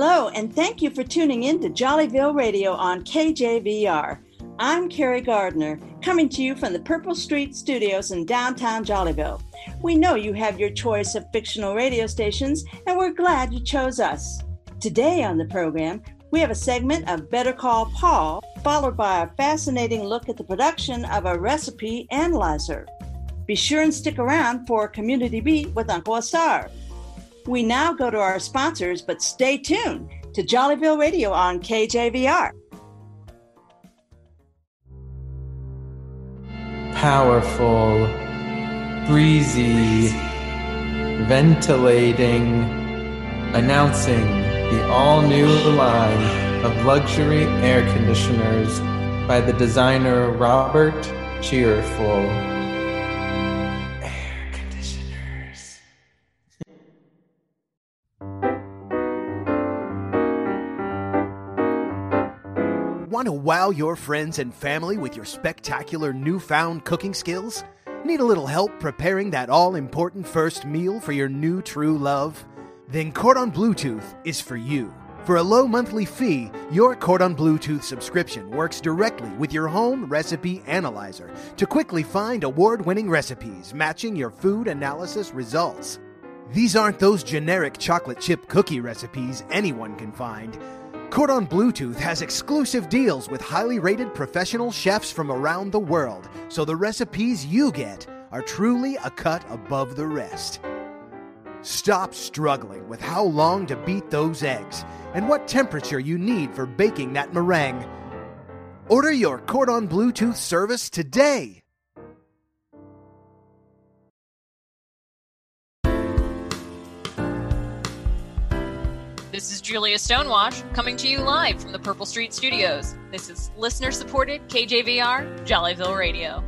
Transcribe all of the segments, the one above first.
Hello, and thank you for tuning in to Jollyville Radio on KJVR. I'm Carey Gardiner, coming to you from the Purple Street Studios in downtown Jollyville. We know you have your choice of fictional radio stations, and we're glad you chose us. Today on the program, we have a segment of Better Call Paul, followed by a fascinating look at the production of a recipe analyzer. Be sure and stick around for Community Beat with Uncle Asar. We now go to our sponsors, but stay tuned to Jollyville Radio on KJVR. Powerful, breezy, ventilating, announcing the all new line of luxury air conditioners by the designer Robert Cheerful. Want to wow your friends and family with your spectacular newfound cooking skills? Need a little help preparing that all important first meal for your new true love? Then Cordon Bluetooth is for you. For a low monthly fee, your Cordon Bluetooth subscription works directly with your home recipe analyzer to quickly find award winning recipes matching your food analysis results. These aren't those generic chocolate chip cookie recipes anyone can find. Cordon Bluetooth has exclusive deals with highly rated professional chefs from around the world, so the recipes you get are truly a cut above the rest. Stop struggling with how long to beat those eggs and what temperature you need for baking that meringue. Order your Cordon Bluetooth service today. This is Julia Stonewash coming to you live from the Purple Street Studios. This is listener supported KJVR Jollyville Radio.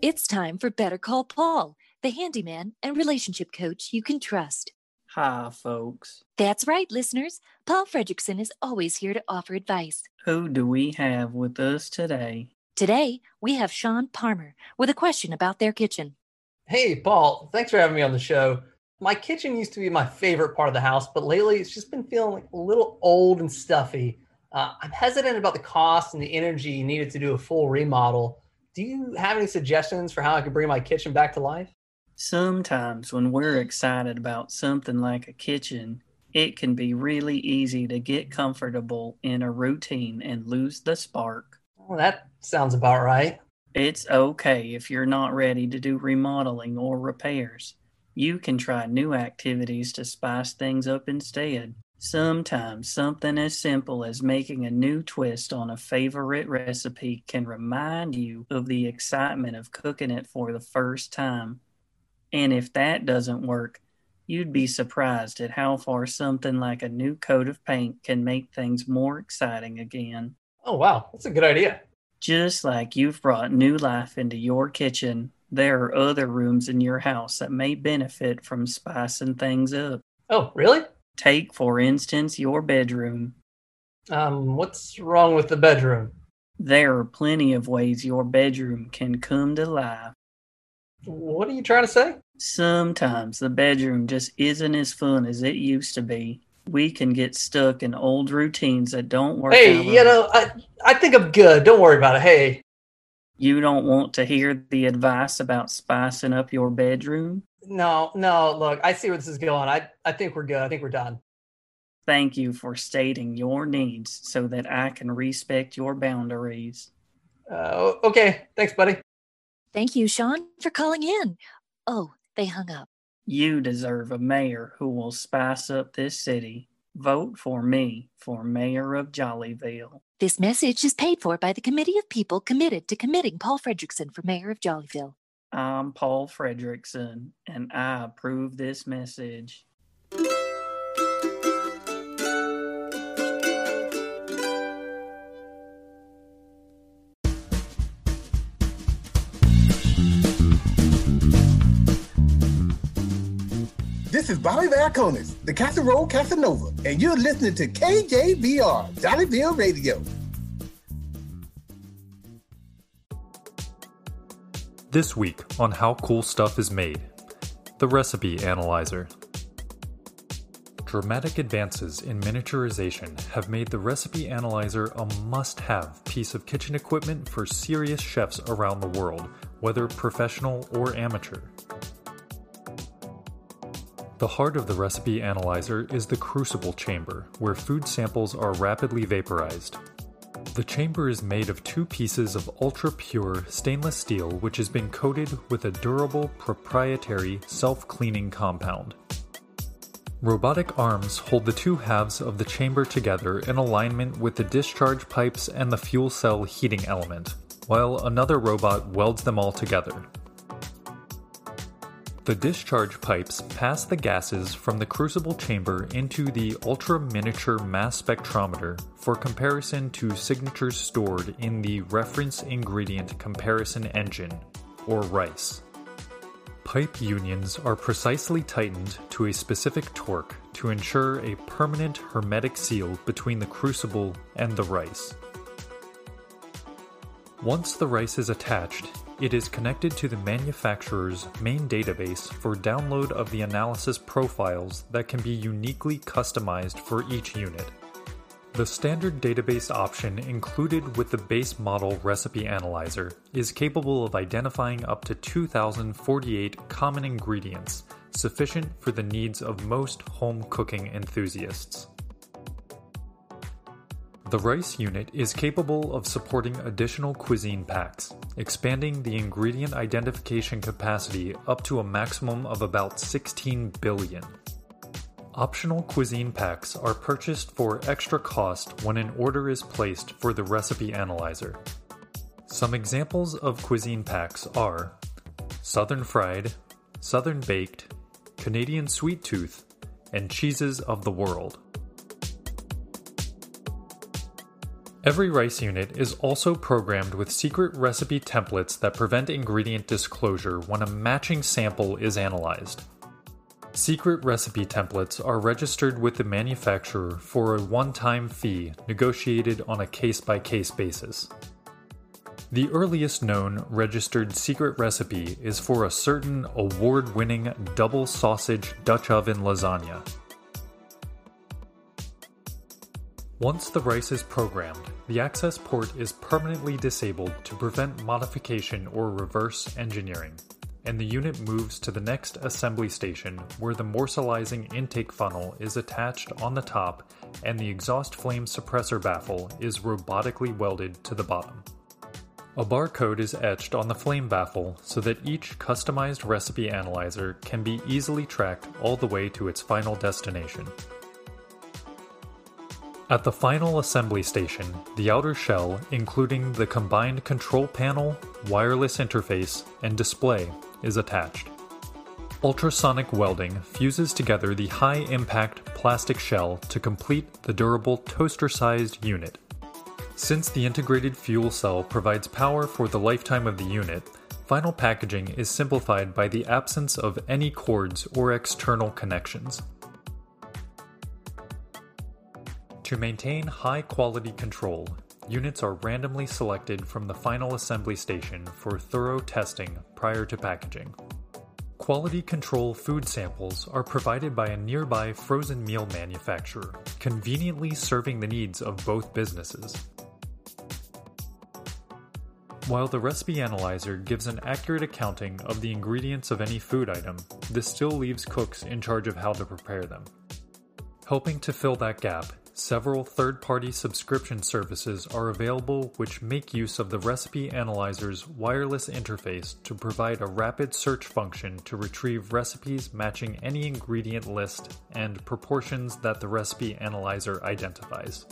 It's time for Better Call Paul, the handyman and relationship coach you can trust. Hi, folks. That's right, listeners. Paul Fredrickson is always here to offer advice. Who do we have with us today? Today, we have Sean Palmer with a question about their kitchen. Hey, Paul, thanks for having me on the show. My kitchen used to be my favorite part of the house, but lately it's just been feeling like a little old and stuffy. Uh, I'm hesitant about the cost and the energy needed to do a full remodel. Do you have any suggestions for how I could bring my kitchen back to life? Sometimes when we're excited about something like a kitchen, it can be really easy to get comfortable in a routine and lose the spark. Well, that sounds about right. It's okay if you're not ready to do remodeling or repairs. You can try new activities to spice things up instead. Sometimes something as simple as making a new twist on a favorite recipe can remind you of the excitement of cooking it for the first time. And if that doesn't work, you'd be surprised at how far something like a new coat of paint can make things more exciting again. Oh, wow. That's a good idea. Just like you've brought new life into your kitchen, there are other rooms in your house that may benefit from spicing things up. Oh, really? Take, for instance, your bedroom. Um, what's wrong with the bedroom? There are plenty of ways your bedroom can come to life. What are you trying to say? Sometimes the bedroom just isn't as fun as it used to be. We can get stuck in old routines that don't work. Hey, you know, I, I think I'm good. Don't worry about it. Hey, You don't want to hear the advice about spicing up your bedroom? no, no, look, I see where this is going. I, I think we're good. I think we're done. Thank you for stating your needs so that I can respect your boundaries. Uh, okay. Thanks, buddy. Thank you, Sean, for calling in. Oh, they hung up. You deserve a mayor who will spice up this city. Vote for me for mayor of Jollyville. This message is paid for by the committee of people committed to committing Paul Fredrickson for mayor of Jollyville. I'm Paul Fredrickson, and I approve this message. This is Bobby Valaconis, the Casserole Casanova, and you're listening to KJVR, Jollyville Radio. This week on How Cool Stuff is Made The Recipe Analyzer. Dramatic advances in miniaturization have made the Recipe Analyzer a must have piece of kitchen equipment for serious chefs around the world, whether professional or amateur. The heart of the recipe analyzer is the crucible chamber, where food samples are rapidly vaporized. The chamber is made of two pieces of ultra pure stainless steel, which has been coated with a durable, proprietary, self cleaning compound. Robotic arms hold the two halves of the chamber together in alignment with the discharge pipes and the fuel cell heating element, while another robot welds them all together. The discharge pipes pass the gases from the crucible chamber into the ultra miniature mass spectrometer for comparison to signatures stored in the Reference Ingredient Comparison Engine, or RICE. Pipe unions are precisely tightened to a specific torque to ensure a permanent hermetic seal between the crucible and the rice. Once the rice is attached, it is connected to the manufacturer's main database for download of the analysis profiles that can be uniquely customized for each unit. The standard database option included with the base model recipe analyzer is capable of identifying up to 2048 common ingredients, sufficient for the needs of most home cooking enthusiasts. The rice unit is capable of supporting additional cuisine packs, expanding the ingredient identification capacity up to a maximum of about 16 billion. Optional cuisine packs are purchased for extra cost when an order is placed for the recipe analyzer. Some examples of cuisine packs are Southern Fried, Southern Baked, Canadian Sweet Tooth, and Cheeses of the World. Every rice unit is also programmed with secret recipe templates that prevent ingredient disclosure when a matching sample is analyzed. Secret recipe templates are registered with the manufacturer for a one time fee negotiated on a case by case basis. The earliest known registered secret recipe is for a certain award winning double sausage Dutch oven lasagna Once the rice is programmed, the access port is permanently disabled to prevent modification or reverse engineering, and the unit moves to the next assembly station where the morselizing intake funnel is attached on the top and the exhaust flame suppressor baffle is robotically welded to the bottom. A barcode is etched on the flame baffle so that each customized recipe analyzer can be easily tracked all the way to its final destination. At the final assembly station, the outer shell, including the combined control panel, wireless interface, and display, is attached. Ultrasonic welding fuses together the high impact plastic shell to complete the durable toaster sized unit. Since the integrated fuel cell provides power for the lifetime of the unit, final packaging is simplified by the absence of any cords or external connections. To maintain high quality control, units are randomly selected from the final assembly station for thorough testing prior to packaging. Quality control food samples are provided by a nearby frozen meal manufacturer, conveniently serving the needs of both businesses. While the recipe analyzer gives an accurate accounting of the ingredients of any food item, this still leaves cooks in charge of how to prepare them. Helping to fill that gap Several third party subscription services are available which make use of the Recipe Analyzer's wireless interface to provide a rapid search function to retrieve recipes matching any ingredient list and proportions that the Recipe Analyzer identifies.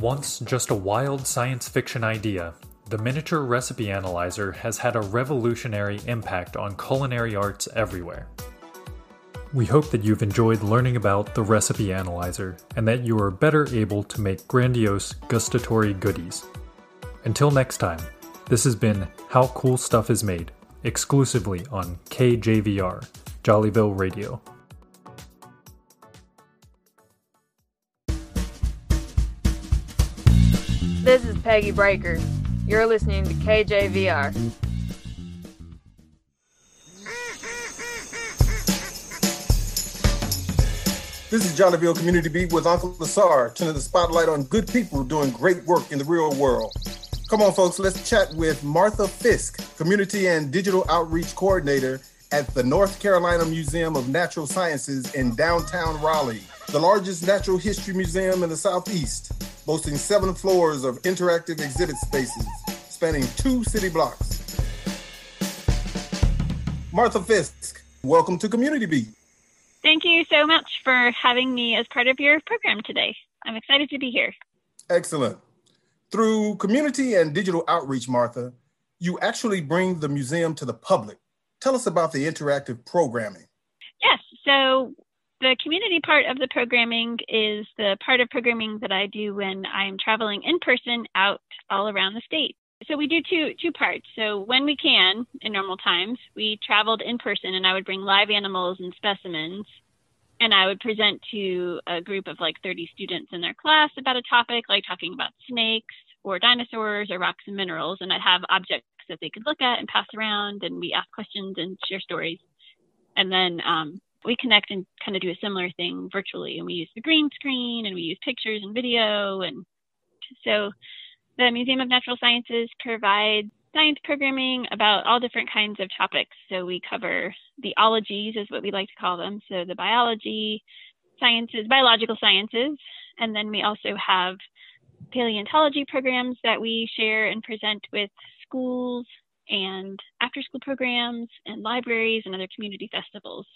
Once just a wild science fiction idea, the miniature recipe analyzer has had a revolutionary impact on culinary arts everywhere. We hope that you've enjoyed learning about the recipe analyzer and that you are better able to make grandiose gustatory goodies. Until next time, this has been How Cool Stuff is Made, exclusively on KJVR, Jollyville Radio. This is Peggy Breaker. You're listening to KJVR. This is Jollyville Community Beat with Uncle Asar, turning the spotlight on good people doing great work in the real world. Come on, folks, let's chat with Martha Fisk, Community and Digital Outreach Coordinator at the North Carolina Museum of Natural Sciences in downtown Raleigh, the largest natural history museum in the Southeast, boasting seven floors of interactive exhibit spaces spanning two city blocks. Martha Fisk, welcome to Community Beat. Thank you so much for having me as part of your program today. I'm excited to be here. Excellent. Through community and digital outreach, Martha, you actually bring the museum to the public. Tell us about the interactive programming. Yes. So, the community part of the programming is the part of programming that I do when I'm traveling in person out all around the state. So we do two two parts. So when we can in normal times, we traveled in person and I would bring live animals and specimens and I would present to a group of like 30 students in their class about a topic like talking about snakes or dinosaurs or rocks and minerals and I'd have objects that they could look at and pass around and we ask questions and share stories. And then um, we connect and kind of do a similar thing virtually and we use the green screen and we use pictures and video and so the Museum of Natural Sciences provides science programming about all different kinds of topics. So we cover the ologies, is what we like to call them. So the biology, sciences, biological sciences, and then we also have paleontology programs that we share and present with schools and after school programs and libraries and other community festivals.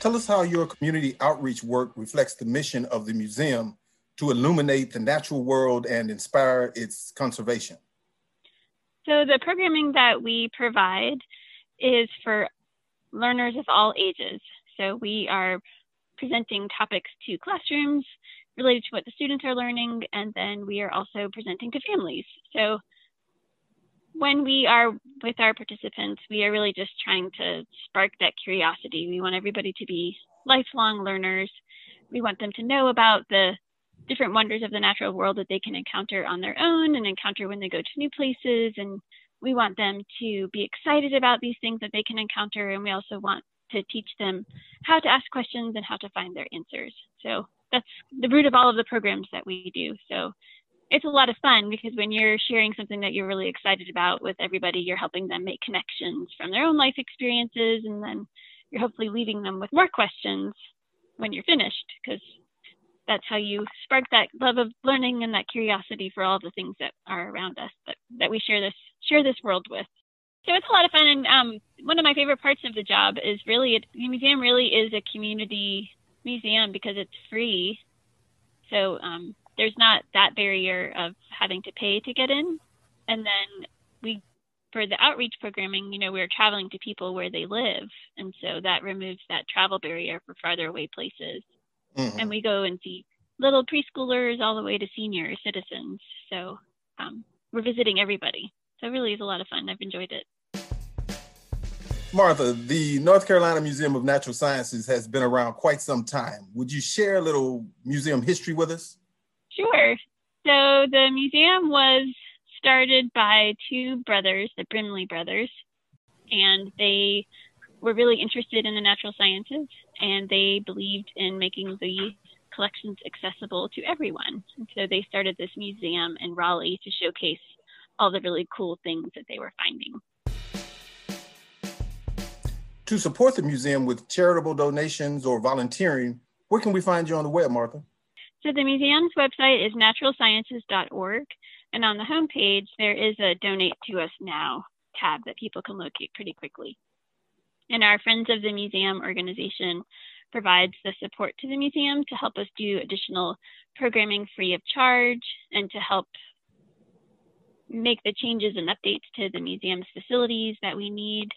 Tell us how your community outreach work reflects the mission of the museum to illuminate the natural world and inspire its conservation? So, the programming that we provide is for learners of all ages. So, we are presenting topics to classrooms related to what the students are learning, and then we are also presenting to families. So, when we are with our participants, we are really just trying to spark that curiosity. We want everybody to be lifelong learners. We want them to know about the different wonders of the natural world that they can encounter on their own and encounter when they go to new places. And we want them to be excited about these things that they can encounter. And we also want to teach them how to ask questions and how to find their answers. So that's the root of all of the programs that we do. So it's a lot of fun because when you're sharing something that you're really excited about with everybody, you're helping them make connections from their own life experiences. And then you're hopefully leaving them with more questions when you're finished because that's how you spark that love of learning and that curiosity for all the things that are around us that, that we share this share this world with. So it's a lot of fun, and um, one of my favorite parts of the job is really it, the museum really is a community museum because it's free. So um, there's not that barrier of having to pay to get in, and then we for the outreach programming, you know, we're traveling to people where they live, and so that removes that travel barrier for farther away places. Mm-hmm. And we go and see little preschoolers all the way to senior citizens. So um, we're visiting everybody. So it really is a lot of fun. I've enjoyed it. Martha, the North Carolina Museum of Natural Sciences has been around quite some time. Would you share a little museum history with us? Sure. So the museum was started by two brothers, the Brimley brothers, and they were really interested in the natural sciences and they believed in making the collections accessible to everyone. And so they started this museum in Raleigh to showcase all the really cool things that they were finding. To support the museum with charitable donations or volunteering, where can we find you on the web, Martha? So the museum's website is naturalsciences.org, and on the homepage there is a Donate to Us Now tab that people can locate pretty quickly. And our Friends of the Museum organization provides the support to the museum to help us do additional programming free of charge and to help make the changes and updates to the museum's facilities that we need.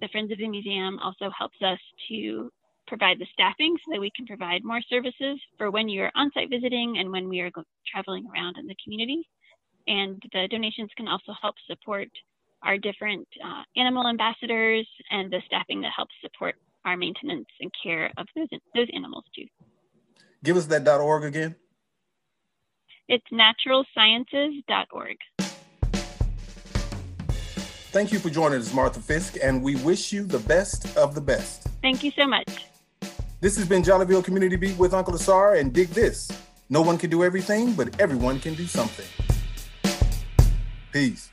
The Friends of the Museum also helps us to provide the staffing so that we can provide more services for when you're on site visiting and when we are traveling around in the community. And the donations can also help support our different uh, animal ambassadors and the staffing that helps support our maintenance and care of those, those animals too. Give us that .org again. It's naturalsciences.org. Thank you for joining us, Martha Fisk, and we wish you the best of the best. Thank you so much. This has been Jollyville Community Beat with Uncle Asar, and dig this. No one can do everything, but everyone can do something. Peace.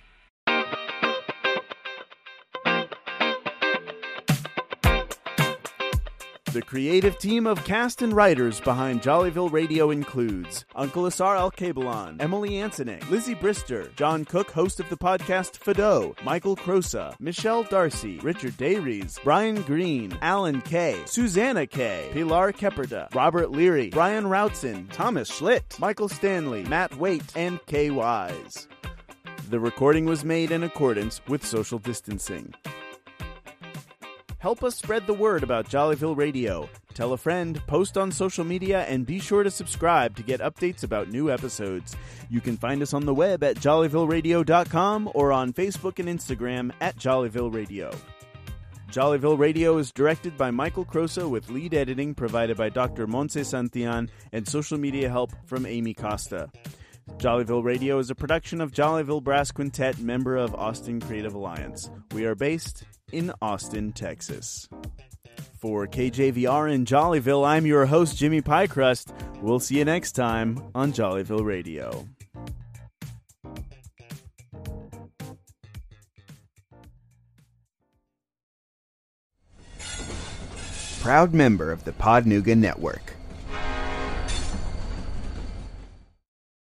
The creative team of cast and writers behind Jollyville Radio includes Uncle Asar Al Kabelan, Emily Ansonet, Lizzie Brister, John Cook, host of the podcast Fado, Michael Crosa, Michelle Darcy, Richard Dayries, Brian Green, Alan Kay, Susanna Kay, Pilar Kepperda, Robert Leary, Brian Routson, Thomas Schlitt, Michael Stanley, Matt Waite, and Kay Wise. The recording was made in accordance with social distancing. Help us spread the word about Jollyville Radio. Tell a friend, post on social media, and be sure to subscribe to get updates about new episodes. You can find us on the web at jollyvilleradio.com or on Facebook and Instagram at Jollyville Radio. Jollyville Radio is directed by Michael Croso with lead editing provided by Dr. Monse Santillan and social media help from Amy Costa. Jollyville Radio is a production of Jollyville Brass Quintet, member of Austin Creative Alliance. We are based in Austin, Texas. For KJVR in Jollyville, I'm your host, Jimmy Piecrust. We'll see you next time on Jollyville Radio. Proud member of the Podnuga Network.